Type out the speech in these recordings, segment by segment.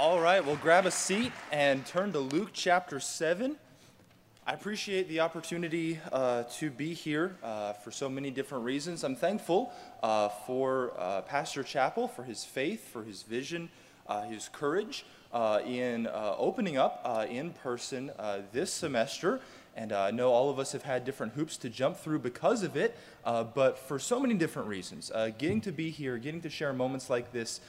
All right, well, grab a seat and turn to Luke chapter 7. I appreciate the opportunity uh, to be here uh, for so many different reasons. I'm thankful uh, for uh, Pastor Chappell, for his faith, for his vision, uh, his courage uh, in opening up in person this semester. And I know all of us have had different hoops to jump through because of it, but for so many different reasons. getting to be here, getting to share moments like this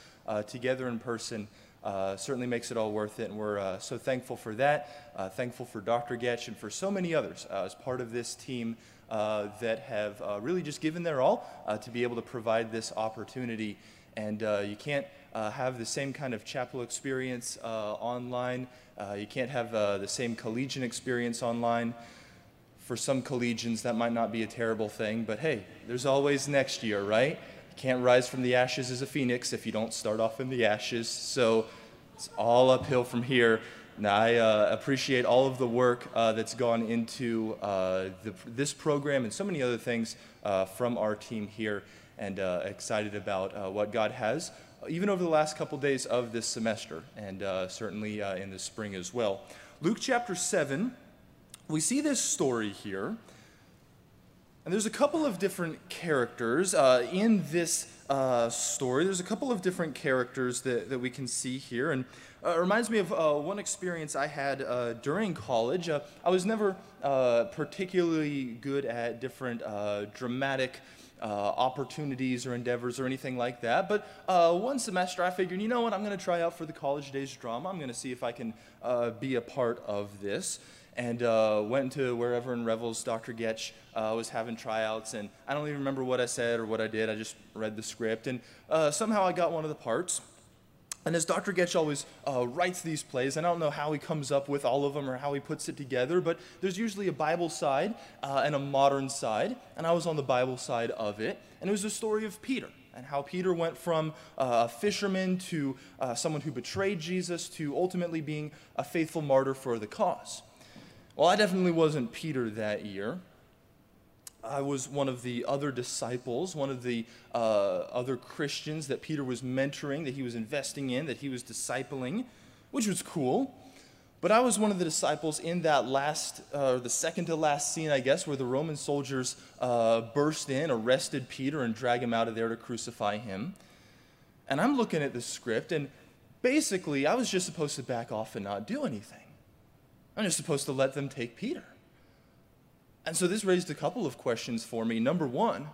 together in person uh, certainly makes it all worth it. And we're uh, so thankful for that. Uh, thankful for Dr. Getch and for so many others uh, as part of this team uh, that have uh, really just given their all to be able to provide this opportunity. And you can't have the same kind of chapel experience online. you can't have the same collegian experience online. For some collegians, that might not be a terrible thing, but hey, there's always next year, right? Can't rise from the ashes as a phoenix if you don't start off in the ashes. So it's all uphill from here. And I uh, appreciate all of the work uh, that's gone into uh, the, this program and so many other things uh, from our team here, and uh, excited about uh, what God has, even over the last couple days of this semester, and certainly in the spring as well. Luke chapter 7, we see this story here and there's a couple of different characters uh, in this uh, story. There's a couple of different characters that, that we can see here. And uh, it reminds me of uh, one experience I had uh, during college. Uh, I was never particularly good at different dramatic opportunities or endeavors or anything like that. But one semester I figured, you know what, I'm going to try out for the college days drama. I'm going to see if I can be a part of this and uh, went to wherever in Revels Dr. Getch uh, was having tryouts. And I don't even remember what I said or what I did. I just read the script. And uh, somehow I got one of the parts. And as Dr. Getch always uh, writes these plays, and I don't know how he comes up with all of them or how he puts it together, but there's usually a Bible side uh, and a modern side. And I was on the Bible side of it. And it was the story of Peter and how Peter went from uh, a fisherman to uh, someone who betrayed Jesus to ultimately being a faithful martyr for the cause. Well, I definitely wasn't Peter that year. I was one of the other disciples, one of the uh, other Christians that Peter was mentoring, that he was investing in, that he was discipling, which was cool. But I was one of the disciples in that last, uh, the second to last scene, I guess, where the Roman soldiers uh, burst in, arrested Peter, and drag him out of there to crucify him. And I'm looking at the script, and basically, I was just supposed to back off and not do anything. I'm just supposed to let them take Peter. And so this raised a couple of questions for me. Number one,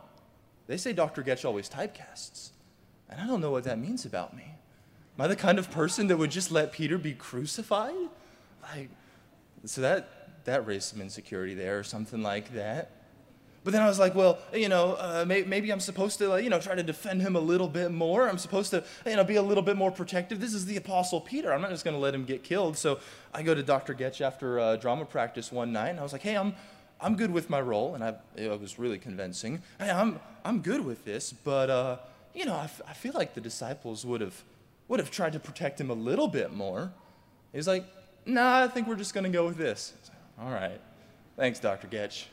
they say Dr. Getch always typecasts. And I don't know what that means about me. Am I the kind of person that would just let Peter be crucified? Like, so that, that raised some insecurity there or something like that. But then I was like, well, you know, uh, may, maybe I'm supposed to, you know, try to defend him a little bit more. I'm supposed to, you know, be a little bit more protective. This is the Apostle Peter. I'm not just going to let him get killed. So I go to Dr. Getch after uh, drama practice one night, and I was like, hey, I'm, I'm good with my role, and I, it was really convincing. Hey, I'm, I'm good with this, but, uh, you know, I, f- I feel like the disciples would have, would have tried to protect him a little bit more. He's like, nah, I think we're just going to go with this. Like, All right. Thanks, Dr. Getch.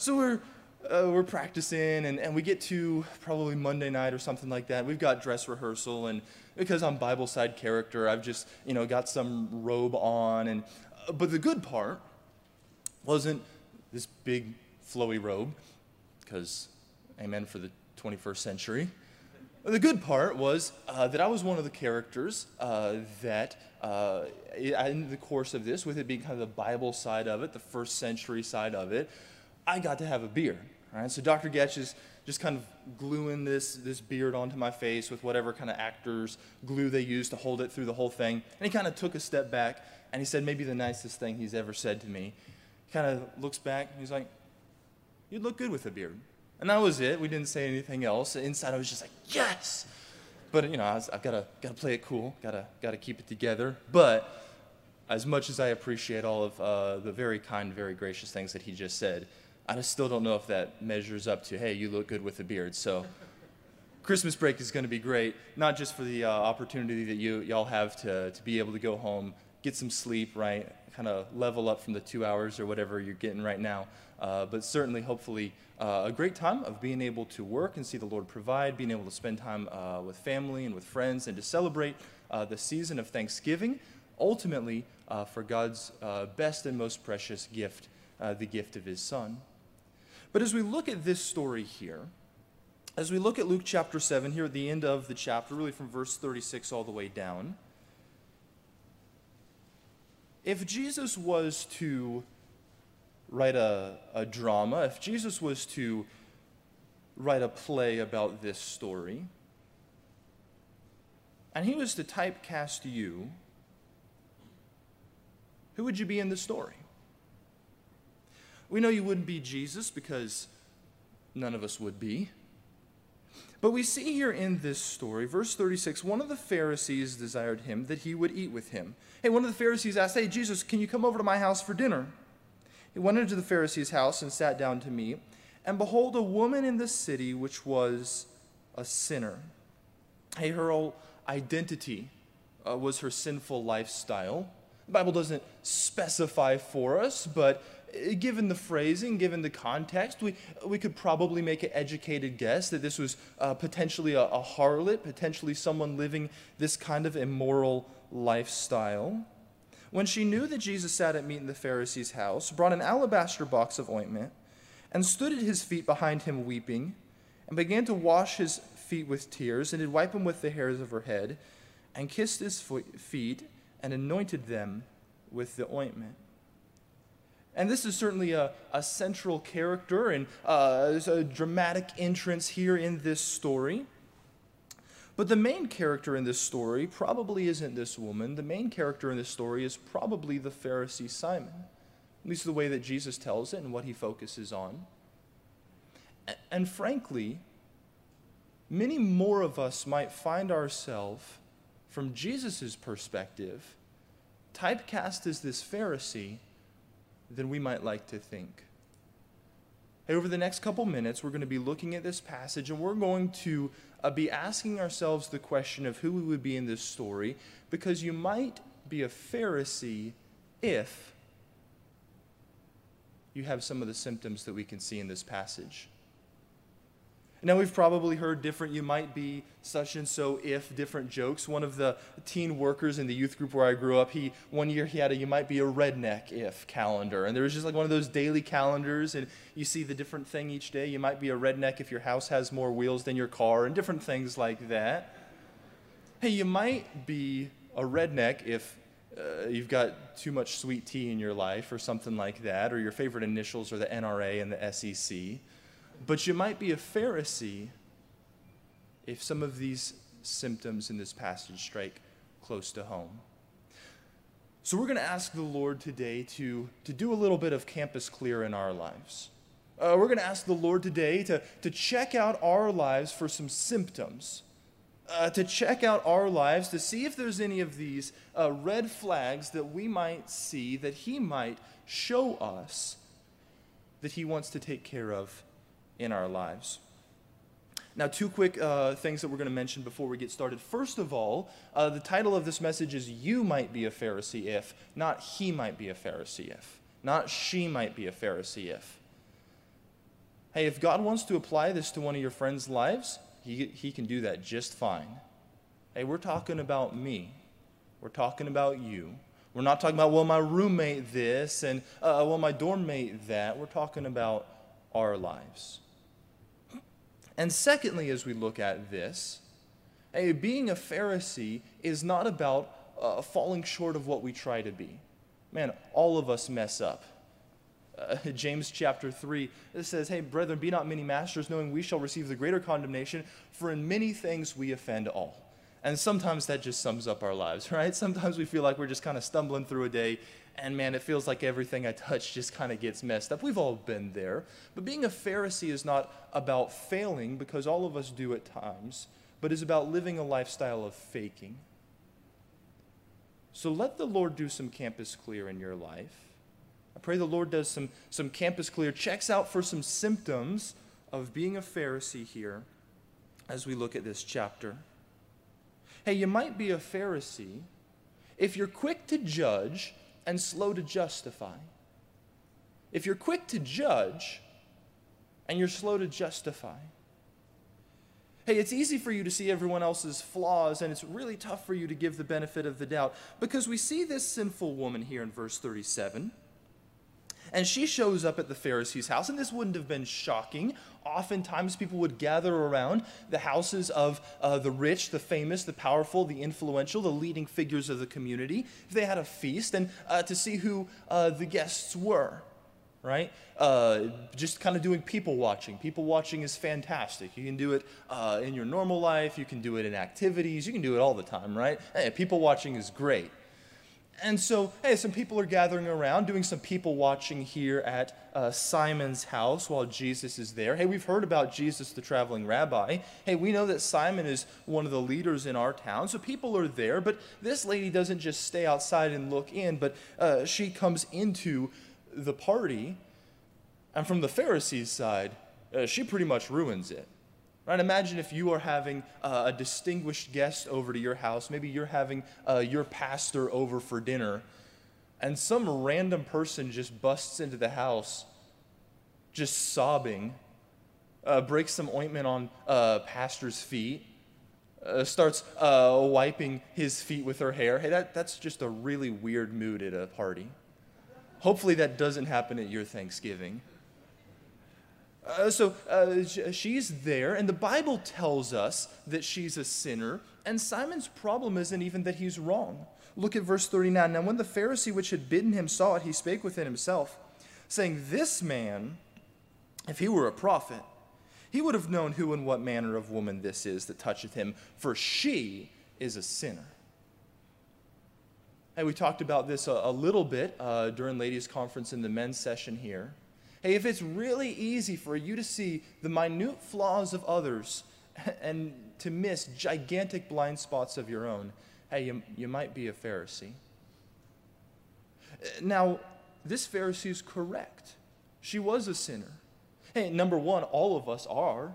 So we're, uh, we're practicing, and, and we get to probably Monday night or something like that. We've got dress rehearsal, and because I'm Bible side character, I've just, you know, got some robe on. And, uh, but the good part wasn't this big flowy robe, because amen for the 21st century. The good part was uh, that I was one of the characters uh, that, uh, in the course of this, with it being kind of the Bible side of it, the first century side of it, I got to have a beard. Right? So Dr. Getch is just kind of gluing this, this beard onto my face with whatever kind of actor's glue they use to hold it through the whole thing. And he kind of took a step back and he said maybe the nicest thing he's ever said to me. He kind of looks back and he's like, You'd look good with a beard. And that was it. We didn't say anything else. Inside, I was just like, Yes! But, you know, I have got to gotta play it cool, got to gotta keep it together. But as much as I appreciate all of uh, the very kind, very gracious things that he just said, I just still don't know if that measures up to, hey, you look good with a beard. So Christmas break is going to be great, not just for the uh, opportunity that you y'all have to, to be able to go home, get some sleep, right? Kind of level up from the two hours or whatever you're getting right now. Uh, but certainly, hopefully, uh, a great time of being able to work and see the Lord provide, being able to spend time uh, with family and with friends, and to celebrate uh, the season of Thanksgiving, ultimately uh, for God's best and most precious gift, the gift of his Son. But as we look at this story here, as we look at Luke chapter 7, here at the end of the chapter, really from verse 36 all the way down, if Jesus was to write a, a drama, if Jesus was to write a play about this story, and he was to typecast you, who would you be in the story? We know you wouldn't be Jesus because none of us would be. But we see here in this story, verse 36, one of the Pharisees desired him that he would eat with him. Hey, one of the Pharisees asked, Hey, Jesus, can you come over to my house for dinner? He went into the Pharisee's house and sat down to meat. And behold, a woman in the city which was a sinner. Hey, her whole identity uh, was her sinful lifestyle. The Bible doesn't specify for us, but given the phrasing, given the context, we, we could probably make an educated guess that this was uh, potentially a, a harlot, potentially someone living this kind of immoral lifestyle. When she knew that Jesus sat at meat in the Pharisee's house, brought an alabaster box of ointment, and stood at his feet behind him weeping, and began to wash his feet with tears, and did wipe them with the hairs of her head, and kissed his feet, and anointed them with the ointment. And this is certainly a, a central character and uh, a dramatic entrance here in this story. But the main character in this story probably isn't this woman. The main character in this story is probably the Pharisee Simon, at least the way that Jesus tells it and what he focuses on. And frankly, many more of us might find ourselves, from Jesus' perspective, typecast as this Pharisee than we might like to think. Hey, over the next couple minutes, we're going to be looking at this passage and we're going to uh, be asking ourselves the question of who we would be in this story because you might be a Pharisee if you have some of the symptoms that we can see in this passage. Now, we've probably heard different, you might be such and so if different jokes. One of the teen workers in the youth group where I grew up, he one year he had a you might be a redneck if calendar. And there was just like one of those daily calendars, and you see the different thing each day. You might be a redneck if your house has more wheels than your car, and different things like that. Hey, you might be a redneck if uh, you've got too much sweet tea in your life or something like that, or your favorite initials are the NRA and the SEC. But you might be a Pharisee if some of these symptoms in this passage strike close to home. So, we're going to ask the Lord today to, to do a little bit of campus clear in our lives. Uh, we're going to ask the Lord today to, to check out our lives for some symptoms, uh, to check out our lives to see if there's any of these uh, red flags that we might see that He might show us that He wants to take care of in our lives. Now, two quick uh, things that we're going to mention before we get started. First of all, uh, the title of this message is You Might Be a Pharisee If, not He Might Be a Pharisee If, not She Might Be a Pharisee If. Hey, if God wants to apply this to one of your friends' lives, he, he can do that just fine. Hey, we're talking about me. We're talking about you. We're not talking about, well, my roommate this and, uh, well, my dorm mate that. We're talking about our lives. And secondly, as we look at this, hey, being a Pharisee is not about uh, falling short of what we try to be. Man, all of us mess up. Uh, James chapter 3, it says, Hey, brethren, be not many masters, knowing we shall receive the greater condemnation, for in many things we offend all. And sometimes that just sums up our lives, right? Sometimes we feel like we're just kind of stumbling through a day and man, it feels like everything I touch just kind of gets messed up. We've all been there. But being a Pharisee is not about failing, because all of us do at times, but is about living a lifestyle of faking. So let the Lord do some campus clear in your life. I pray the Lord does some, some campus clear, checks out for some symptoms of being a Pharisee here as we look at this chapter. Hey, you might be a Pharisee if you're quick to judge and slow to justify. If you're quick to judge and you're slow to justify. Hey, it's easy for you to see everyone else's flaws, and it's really tough for you to give the benefit of the doubt because we see this sinful woman here in verse 37. And she shows up at the Pharisee's house, and this wouldn't have been shocking. Oftentimes, people would gather around the houses of uh, the rich, the famous, the powerful, the influential, the leading figures of the community if they had a feast, and uh, to see who uh, the guests were right? Uh, just kind of doing people watching. People watching is fantastic. You can do it uh, in your normal life, you can do it in activities, you can do it all the time, right? Hey, people watching is great. And so, hey, some people are gathering around doing some people watching here at uh, Simon's house while Jesus is there. Hey, we've heard about Jesus, the traveling rabbi. Hey, we know that Simon is one of the leaders in our town, so people are there. But this lady doesn't just stay outside and look in, but uh, she comes into the party, and from the Pharisees' side, uh, she pretty much ruins it. Right? Imagine if you are having uh, a distinguished guest over to your house. Maybe you're having uh, your pastor over for dinner, and some random person just busts into the house, just sobbing, uh, breaks some ointment on uh, pastor's feet, uh, starts uh, wiping his feet with her hair. Hey, that, that's just a really weird mood at a party. Hopefully, that doesn't happen at your Thanksgiving. Uh, so uh, she's there, and the Bible tells us that she's a sinner, and Simon's problem isn't even that he's wrong. Look at verse 39. Now, when the Pharisee which had bidden him saw it, he spake within himself, saying, This man, if he were a prophet, he would have known who and what manner of woman this is that toucheth him, for she is a sinner. Hey, we talked about this a, a little bit uh, during ladies' conference in the men's session here. Hey, if it's really easy for you to see the minute flaws of others and to miss gigantic blind spots of your own, hey, you, you might be a Pharisee. Eh, now, this Pharisee is correct. She was a sinner. Hey, number one, all of us are.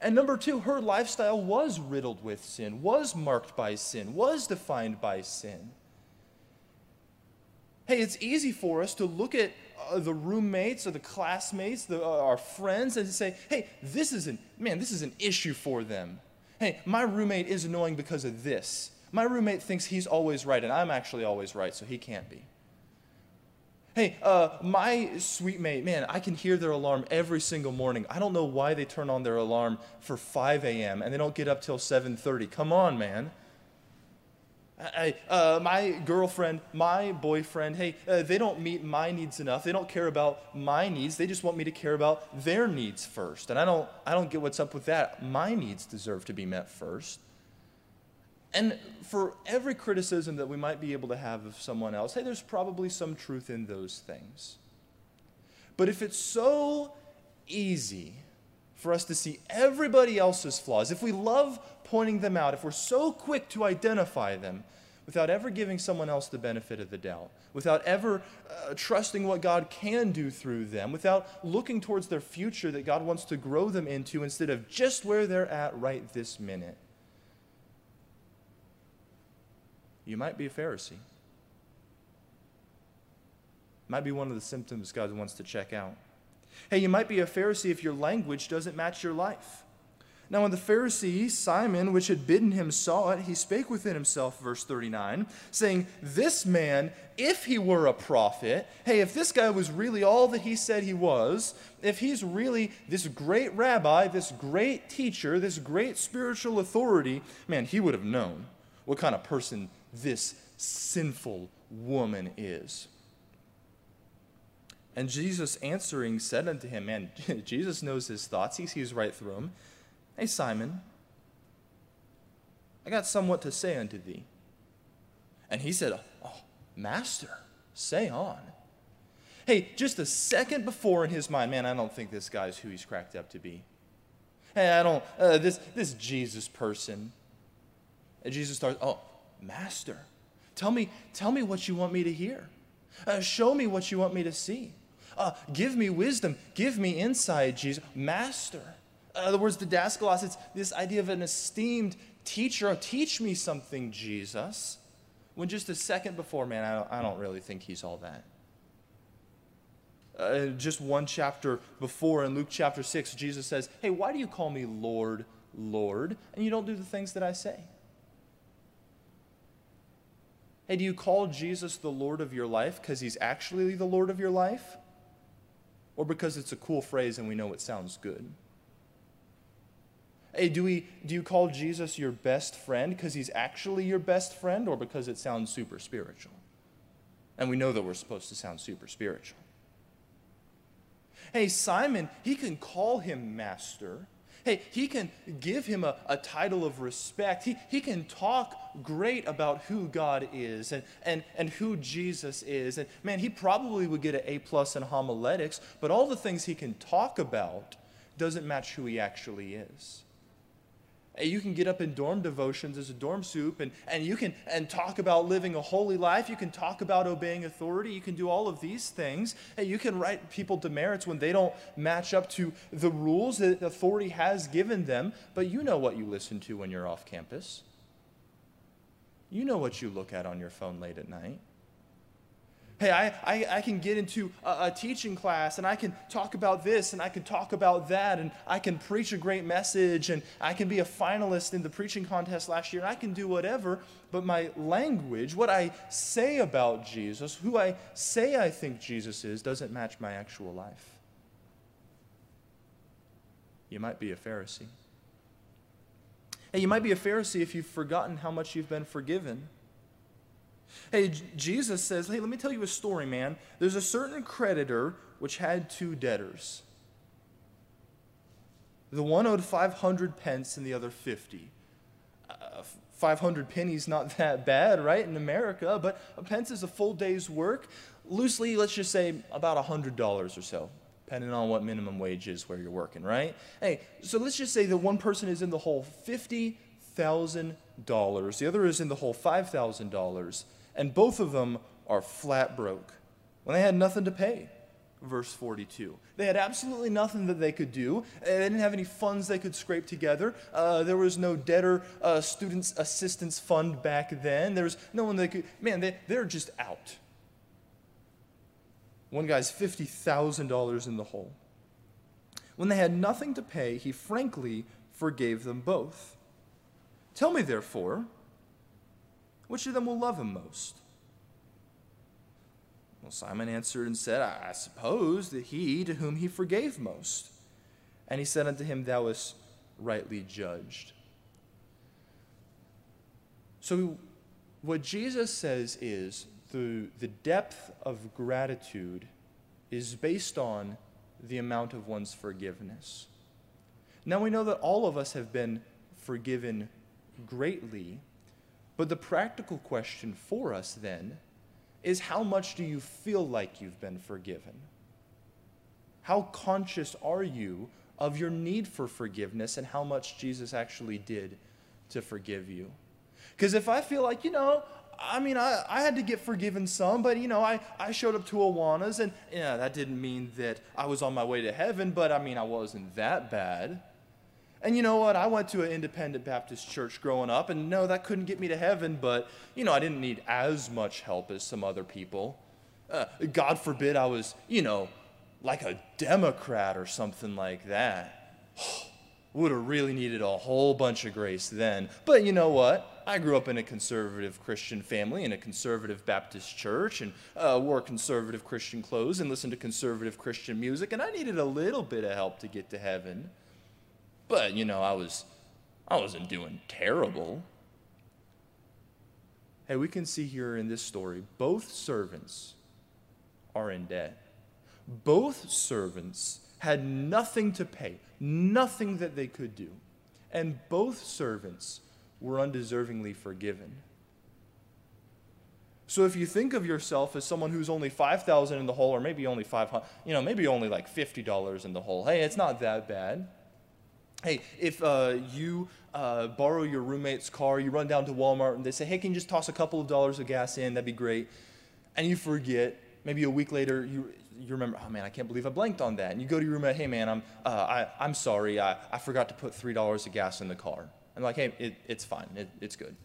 And number two, her lifestyle was riddled with sin, was marked by sin, was defined by sin. Hey, it's easy for us to look at uh, the roommates or the classmates, the, uh, our friends, and say, hey, this is an, man, this is an issue for them. Hey, my roommate is annoying because of this. My roommate thinks he's always right, and I'm actually always right, so he can't be. Hey, uh, my suite mate, man, I can hear their alarm every single morning. I don't know why they turn on their alarm for 5 a.m. and they don't get up till 7:30. Come on, man. I, uh, my girlfriend, my boyfriend, hey, uh, they don't meet my needs enough. They don't care about my needs. They just want me to care about their needs first. And I don't, I don't get what's up with that. My needs deserve to be met first. And for every criticism that we might be able to have of someone else, hey, there's probably some truth in those things. But if it's so easy for us to see everybody else's flaws, if we love pointing them out, if we're so quick to identify them without ever giving someone else the benefit of the doubt, without ever uh, trusting what God can do through them, without looking towards their future that God wants to grow them into instead of just where they're at right this minute, you might be a Pharisee. Might be one of the symptoms God wants to check out. Hey, you might be a Pharisee if your language doesn't match your life. Now, when the Pharisee, Simon, which had bidden him, saw it, he spake within himself, verse 39, saying, This man, if he were a prophet, hey, if this guy was really all that he said he was, if he's really this great rabbi, this great teacher, this great spiritual authority, man, he would have known what kind of person this sinful woman is. And Jesus answering said unto him, Man, Jesus knows his thoughts. He sees right through them. Hey, Simon, I got somewhat to say unto thee. And he said, Oh, Master, say on. Hey, just a second before in his mind, man, I don't think this guy's who he's cracked up to be. Hey, I don't, uh, this, this Jesus person. And Jesus starts, Oh, Master, tell me, tell me what you want me to hear. Uh, show me what you want me to see. Uh, give me wisdom. Give me insight, Jesus. Master. In other words, the didaskalos, it's this idea of an esteemed teacher. Teach me something, Jesus. When just a second before, man, I don't, I don't really think he's all that. Uh, just one chapter before, in Luke chapter 6, Jesus says, Hey, why do you call me Lord, Lord, and you don't do the things that I say? Hey, do you call Jesus the Lord of your life because he's actually the Lord of your life? Or because it's a cool phrase and we know it sounds good? Hey, do, we, do you call Jesus your best friend because he's actually your best friend or because it sounds super spiritual? And we know that we're supposed to sound super spiritual. Hey, Simon, he can call him master. Hey, he can give him a, a title of respect. He, he can talk great about who God is and, and, and who Jesus is. And man, he probably would get an A plus in homiletics, but all the things he can talk about doesn't match who he actually is. You can get up in dorm devotions as a dorm soup and, and you can and talk about living a holy life. You can talk about obeying authority. You can do all of these things. And you can write people demerits when they don't match up to the rules that authority has given them. But you know what you listen to when you're off campus. You know what you look at on your phone late at night. Hey, I, I, I can get into a, a, teaching class and I can talk about this and I can talk about that and I can preach a great message and I can be a finalist in the preaching contest last year and I can do whatever, but my language, what I say about Jesus, who I say I think Jesus is, doesn't match my actual life. You might be a Pharisee. Hey, you might be a Pharisee if you've forgotten how much you've been forgiven. Hey, Jesus says, Hey, let me tell you a story, man. There's a certain creditor which had two debtors. The one owed 500 pence and the other 50. Uh, 500 pennies not that bad, right, in America, but a pence is a full day's work. Loosely, let's just say about $100 or so, depending on what minimum wage is where you're working, right? Hey, so let's just say that one person is in the hole $50,000, the other is in the hole $5,000 and both of them are flat broke when they had nothing to pay. Verse 42. They had absolutely nothing that they could do. They didn't have any funds they could scrape together. Uh, there was no debtor uh, students assistance fund back then. There was no one they could, man, they, they're just out. One guy's $50,000 in the hole. When they had nothing to pay, he frankly forgave them both. Tell me, therefore, which of them will love him most? Well, Simon answered and said, I, suppose that he to whom he forgave most. And he said unto him, Thou hast rightly judged. So, what Jesus says is the, the depth of gratitude is based on the amount of one's forgiveness. Now, we know that all of us have been forgiven greatly but the practical question for us then is how much do you feel like you've been forgiven? How conscious are you of your need for forgiveness and how much Jesus actually did to forgive you? Because if I feel like, you know, I mean, I, I had to get forgiven some, but, you know, I, I showed up to Awanas and, yeah, that didn't mean that I was on my way to heaven, but I mean, I wasn't that bad. And you know what? I went to an independent Baptist church growing up, and no, that couldn't get me to heaven, but, you know, I didn't need as much help as some other people. Uh, God forbid I was, you know, like a Democrat or something like that. Would have really needed a whole bunch of grace then. But you know what? I grew up in a conservative Christian family in a conservative Baptist church and uh, wore conservative Christian clothes and listened to conservative Christian music, and I needed a little bit of help to get to heaven. But, you know, I was I wasn't doing terrible. Hey, we can see here in this story both servants are in debt. Both servants had nothing to pay, nothing that they could do. And both servants were undeservingly forgiven. So if you think of yourself as someone who's only 5000 in the hole or maybe only 500, you know, maybe only like $50 in the hole. Hey, it's not that bad. Hey, if uh, you uh, borrow your roommate's car, you run down to Walmart and they say, hey, can you just toss a couple of dollars of gas in? That'd be great. And you forget. Maybe a week later, you, you remember, oh man, I can't believe I blanked on that. And you go to your roommate, hey man, I'm, uh, I, I'm sorry, I, I forgot to put $3 of gas in the car. I'm like, hey, it, it's fine, it, it's good.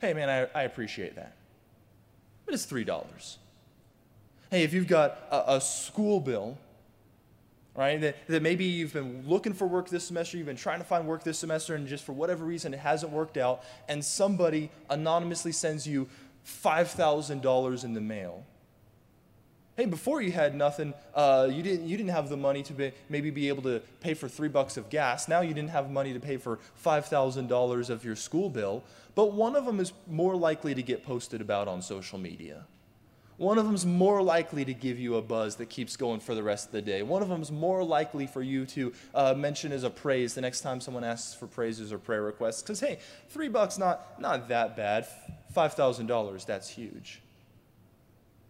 Hey man, I, I appreciate that. But it's $3. Hey, if you've got a, a school bill right? That, that maybe you've been looking for work this semester, you've been trying to find work this semester, and just for whatever reason it hasn't worked out, and somebody anonymously sends you $5,000 in the mail. Hey, before you had nothing, uh, you, didn't, you didn't have the money to be, maybe be able to pay for three bucks of gas. Now you didn't have money to pay for $5,000 of your school bill. But one of them is more likely to get posted about on social media. One of them's more likely to give you a buzz that keeps going for the rest of the day. One of them's more likely for you to uh, mention as a praise the next time someone asks for praises or prayer requests. Because, hey, three bucks, not, not that bad. $5,000, that's huge.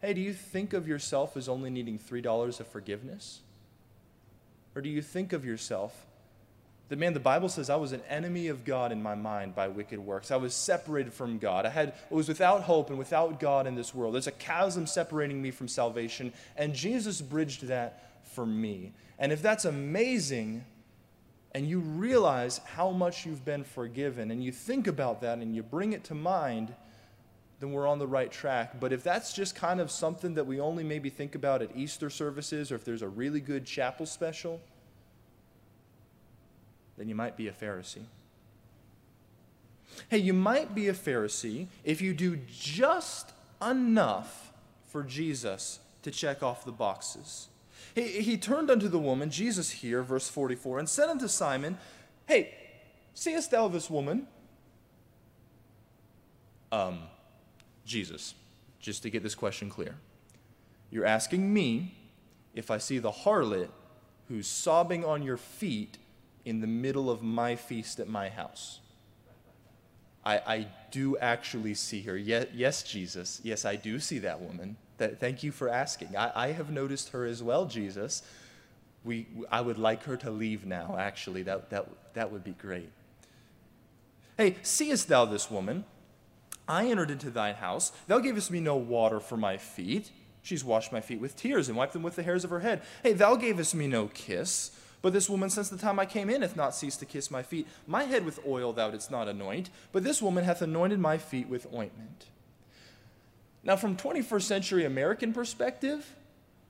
Hey, do you think of yourself as only needing $3 of forgiveness? Or do you think of yourself that, man, the Bible says I was an enemy of God in my mind by wicked works. I was separated from God. I had, was without hope and without God in this world. There's a chasm separating me from salvation, and Jesus bridged that for me. And if that's amazing, and you realize how much you've been forgiven, and you think about that and you bring it to mind, then we're on the right track. But if that's just kind of something that we only maybe think about at Easter services or if there's a really good chapel special, then you might be a Pharisee. Hey, you might be a Pharisee if you do just enough for Jesus to check off the boxes. He, he turned unto the woman, Jesus here, verse 44, and said unto Simon, Hey, seest thou this woman? Um, Jesus, just to get this question clear. You're asking me if I see the harlot who's sobbing on your feet in the middle of my feast at my house. I, I do actually see her. Yes, yes, Jesus. Yes, I do see that woman. That, thank you for asking. I, I have noticed her as well, Jesus. We, I would like her to leave now, actually. That, that, that would be great. Hey, seest thou this woman? I entered into thine house. Thou gavest me no water for my feet. She's washed my feet with tears and wiped them with the hairs of her head. Hey, thou gavest me no kiss. But this woman, since the time I came in, hath not ceased to kiss my feet. My head with oil thou didst not anoint, but this woman hath anointed my feet with ointment. Now, from 21st century American perspective,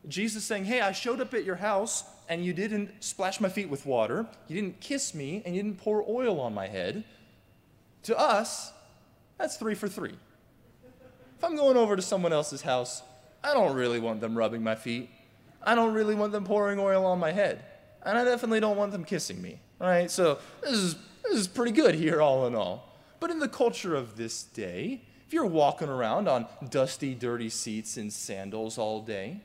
Jesus saying, Hey, I showed up at your house and you didn't splash my feet with water, you didn't kiss me, and you didn't pour oil on my head. To us, that's three for three. If I'm going over to someone else's house, I don't really want them rubbing my feet. I don't really want them pouring oil on my head. And I definitely don't want them kissing me. Right? So this is this is pretty good here all in all. But in the culture of this day, if you're walking around on dusty, dirty seats in sandals all day,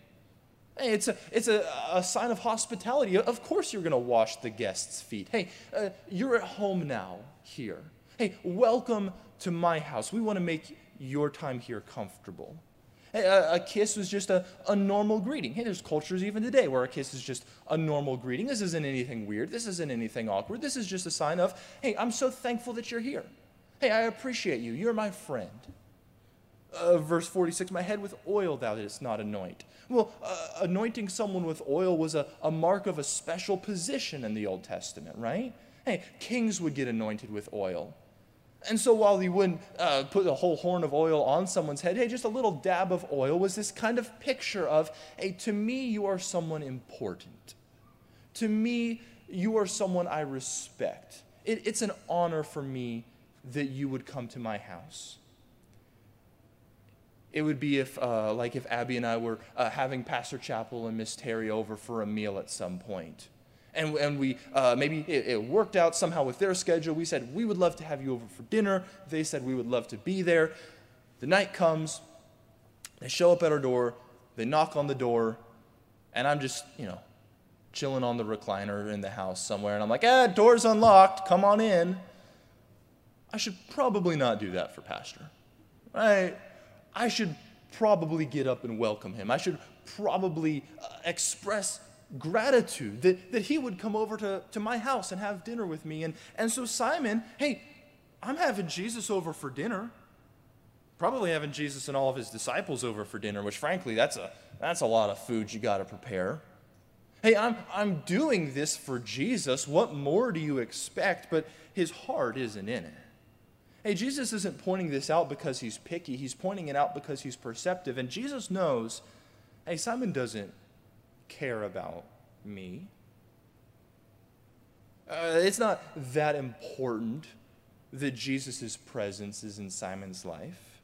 hey, it's a, it's a, a sign of hospitality. Of course, you're going to wash the guests' feet. Hey, uh, you're at home now here. Hey, welcome to my house. We want to make your time here comfortable. A, a, kiss was just a, a normal greeting. Hey, there's cultures even today where a kiss is just a normal greeting. This isn't anything weird. This isn't anything awkward. This is just a sign of, hey, I'm so thankful that you're here. Hey, I appreciate you. You're my friend. Uh, verse 46 My head with oil thou didst not anoint. Well, uh, anointing someone with oil was a, a mark of a special position in the Old Testament, right? Hey, kings would get anointed with oil. And so while you wouldn't uh, put a whole horn of oil on someone's head, hey, just a little dab of oil was this kind of picture of, hey, to me, you are someone important. To me, you are someone I respect. It, it's an honor for me that you would come to my house. It would be if, uh, like, if Abby and I were uh, having Pastor Chappell and Miss Terry over for a meal at some point and, and we uh, maybe it, it, worked out somehow with their schedule. We said, We would love to have you over for dinner. They said, We would love to be there. The night comes, they show up at our door, they knock on the door, and I'm just, you know, chilling on the recliner in the house somewhere, and I'm like, Ah, door's unlocked, come on in. I should probably not do that for Pastor, right? I should probably get up and welcome him. I should probably uh, express gratitude that, that he would come over to, to my house and have dinner with me. And, and so, Simon, hey, I'm having Jesus over for dinner. Probably having Jesus and all of his disciples over for dinner, which frankly, that's a, that's a lot of food you got to prepare. Hey, I'm, I'm doing this for Jesus. What more do you expect? But his heart isn't in it. Hey, Jesus isn't pointing this out because he's picky. He's pointing it out because he's perceptive. And Jesus knows, hey, Simon doesn't care about me. Uh, it's not that important that Jesus' presence is in Simon's life.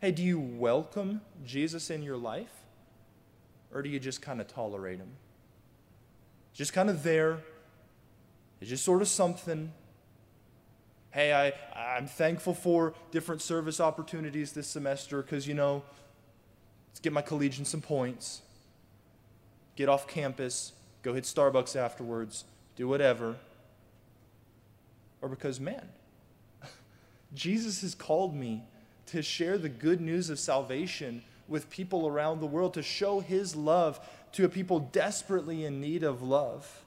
Hey, do you welcome Jesus in your life? Or do you just kind of tolerate him? Just kind of there. It's just sort of something. Hey, I, I'm thankful for different service opportunities this semester because, you know, let's get my collegian some points, get off campus, go hit Starbucks afterwards, do whatever. Or because, man, Jesus has called me to share the good news of salvation with people around the world, to show his love to a people desperately in need of love.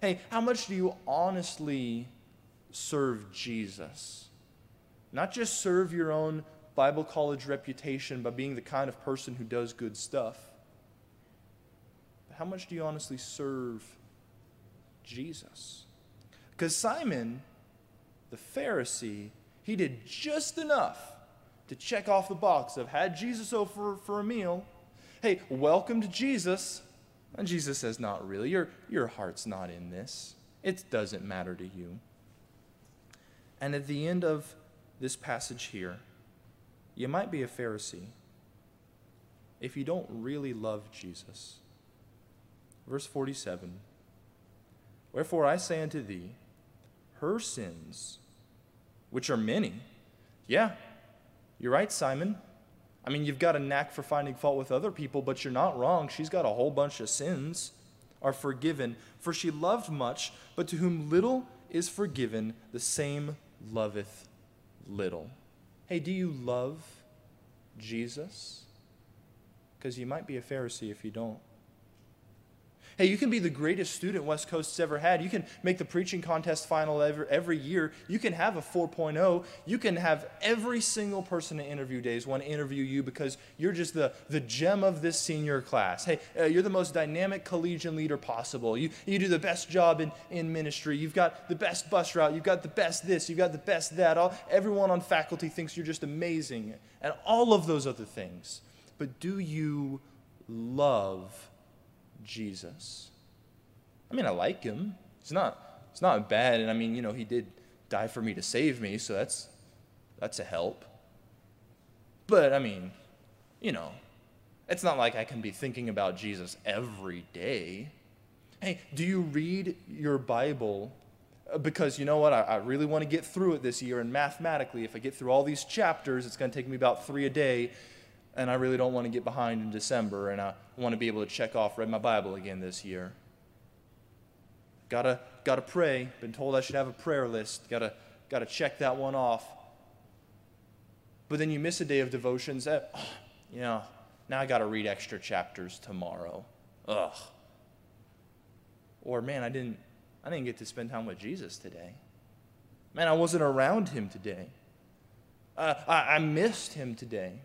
Hey, how much do you honestly serve Jesus? Not just serve your own Bible college reputation by being the kind of person who does good stuff. How much do you honestly serve Jesus? Because Simon, the Pharisee, he did just enough to check off the box of had Jesus over for a meal. Hey, welcome to Jesus. And Jesus says, Not really. Your, your heart's not in this. It doesn't matter to you. And at the end of this passage here, you might be a Pharisee if you don't really love Jesus. Verse 47 Wherefore I say unto thee, her sins, which are many, yeah, you're right, Simon. I mean, you've got a knack for finding fault with other people, but you're not wrong. She's got a whole bunch of sins, are forgiven. For she loved much, but to whom little is forgiven, the same loveth little. Hey, do you love Jesus? Because you might be a Pharisee if you don't. Hey, you can be the greatest student West Coast's ever had. You can make the preaching contest final every, every year. You can have a 4.0. You can have every single person in interview days want to interview you because you're just the, the gem of this senior class. Hey, uh, you're the most dynamic collegian leader possible. You, you do the best job in, in ministry. You've got the best bus route. You've got the best this. You've got the best that. All, everyone on faculty thinks you're just amazing. And all of those other things. But do you love Jesus. I mean, I like him. It's not, it's not bad. And I mean, you know, he did die for me to save me, so that's, that's a help. But I mean, you know, it's not like I can be thinking about Jesus every day. Hey, do you read your Bible? Uh, because you know what? I, I really want to get through it this year. And mathematically, if I get through all these chapters, it's going to take me about three a day and I really don't want to get behind in December, and I want to be able to check off read my Bible again this year. Gotta gotta pray. Been told I should have a prayer list. Gotta gotta check that one off. But then you miss a day of devotions. oh, you know, now I gotta read extra chapters tomorrow. Ugh. Or man, I didn't I didn't get to spend time with Jesus today. Man, I wasn't around him today. Uh, I, I missed him today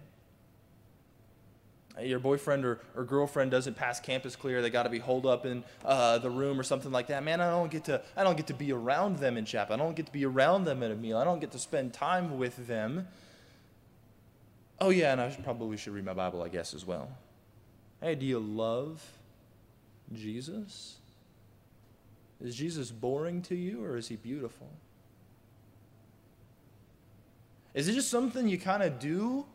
your boyfriend or, or girlfriend doesn't pass campus clear they got to be holed up in uh, the room or something like that man i don't get to i don't get to be around them in chapel i don't get to be around them at a meal. I don't get to spend time with them. Oh yeah and i should, probably should read my bible i guess as well. Hey do you love jesus? Is jesus boring to you or is he beautiful? Is it just something you kind of do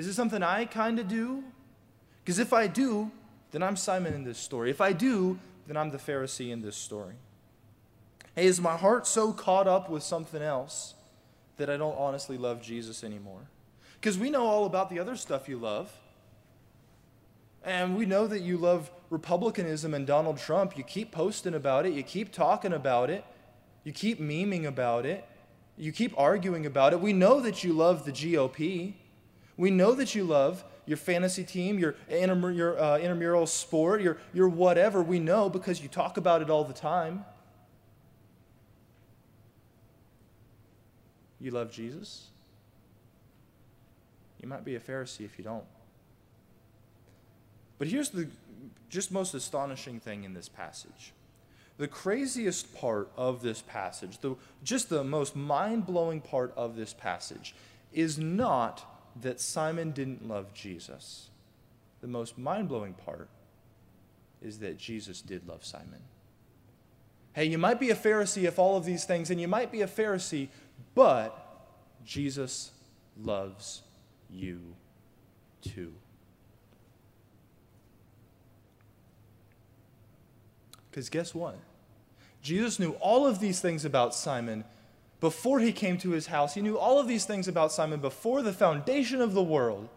is it something I kind of do? Because if I do, then I'm Simon in this story. If I do, then I'm the Pharisee in this story. Hey, is my heart so caught up with something else that I don't honestly love Jesus anymore? Because we know all about the other stuff you love. And we know that you love republicanism and Donald Trump. You keep posting about it, you keep talking about it, you keep memeing about it, you keep arguing about it. We know that you love the GOP. We know that you love your fantasy team, your, inter- your uh, intramural sport, your, your whatever. We know because you talk about it all the time. You love Jesus? You might be a Pharisee if you don't. But here's the just most astonishing thing in this passage. The craziest part of this passage, the, just the most mind blowing part of this passage, is not that Simon didn't love Jesus. The most mind blowing part is that Jesus did love Simon. Hey, you might be a Pharisee if all of these things, and you might be a Pharisee, but Jesus loves you too. Because guess what? Jesus knew all of these things about Simon before he came to his house. He knew all of these things about Simon before the foundation of the world.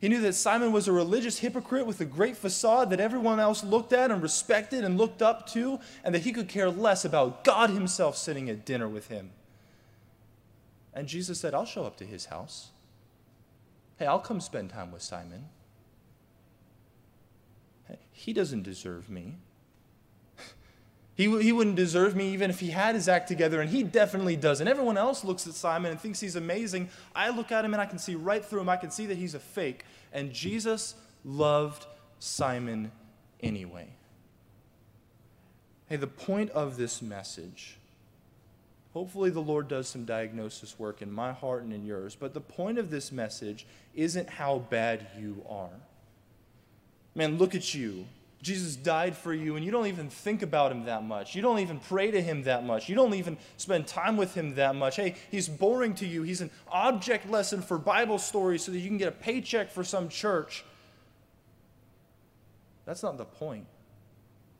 He knew that Simon was a religious hypocrite with a great facade that everyone else looked at and respected and looked up to, and that he could care less about God himself sitting at dinner with him. And Jesus said, I'll show up to his house. Hey, I'll come spend time with Simon. He doesn't deserve me. He, he wouldn't deserve me even if he had his act together, and he definitely does. And everyone else looks at Simon and thinks he's amazing. I look at him and I can see right through him. I can see that he's a fake. And Jesus loved Simon anyway. Hey, the point of this message, hopefully the Lord does some diagnosis work in my heart and in yours, but the point of this message isn't how bad you are. Man, look at you. Jesus died for you, and you don't even think about him that much. You don't even pray to him that much. You don't even spend time with him that much. Hey, he's boring to you. He's an object lesson for Bible stories so that you can get a paycheck for some church. That's not the point.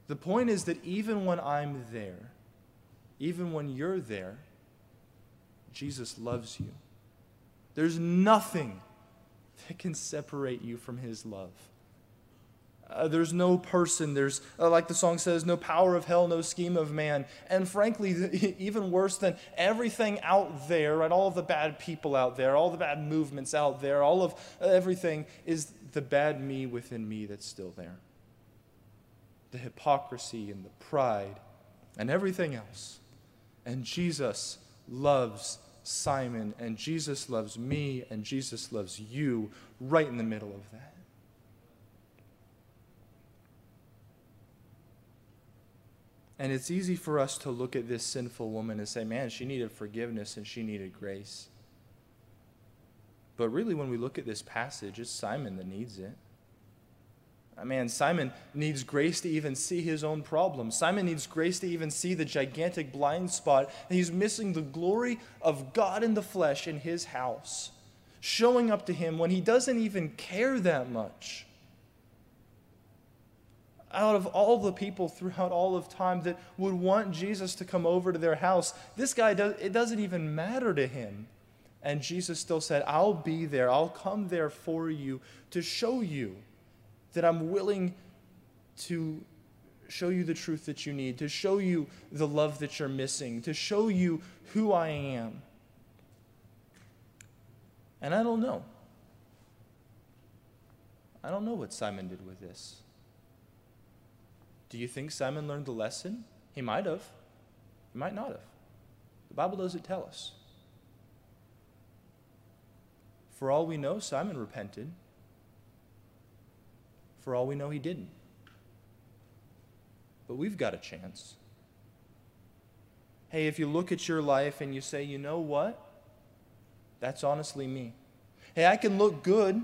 The point is that even when I'm there, even when you're there, Jesus loves you. There's nothing that can separate you from his love. Uh, there's no person, there's, uh, like the song says, no power of hell, no scheme of man. And frankly, even worse than everything out there, right? All of the bad people out there, all the bad movements out there, all of uh, everything is the bad me within me that's still there. The hypocrisy and the pride and everything else. And Jesus loves Simon, and Jesus loves me, and Jesus loves you right in the middle of that. And it's easy for us to look at this sinful woman and say, man, she needed forgiveness and she needed grace. But really, when we look at this passage, it's Simon that needs it. I mean, Simon needs grace to even see his own problem. Simon needs grace to even see the gigantic blind spot. And he's missing the glory of God in the flesh in his house, showing up to him when he doesn't even care that much out of all the people throughout all of time that would want Jesus to come over to their house, this guy, does, it doesn't even matter to him. And Jesus still said, I'll be there. I'll come there for you to show you that I'm willing to show you the truth that you need, to show you the love that you're missing, to show you who I am. And I don't know. I don't know what Simon did with this. Do you think Simon learned the lesson? He might have. He might not have. The Bible doesn't tell us. For all we know, Simon repented. For all we know, he didn't. But we've got a chance. Hey, if you look at your life and you say, you know what? That's honestly me. Hey, I can look good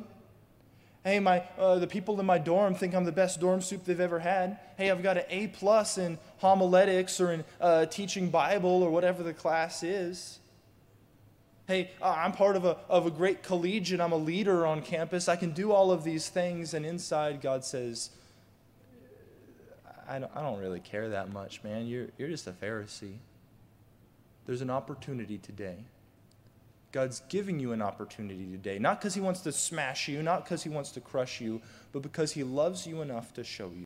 Hey, my, uh, the people in my dorm think I'm the best dorm soup they've ever had. Hey, I've got an A plus in homiletics or in uh, teaching Bible or whatever the class is. Hey, uh, I'm part of a, of a great collegiate. I'm a leader on campus. I can do all of these things. And inside, God says, I don't, I don't really care that much, man. You're, you're just a Pharisee. There's an opportunity today God's giving you an opportunity today, not because He wants to smash you, not because He wants to crush you, but because He loves you enough to show you.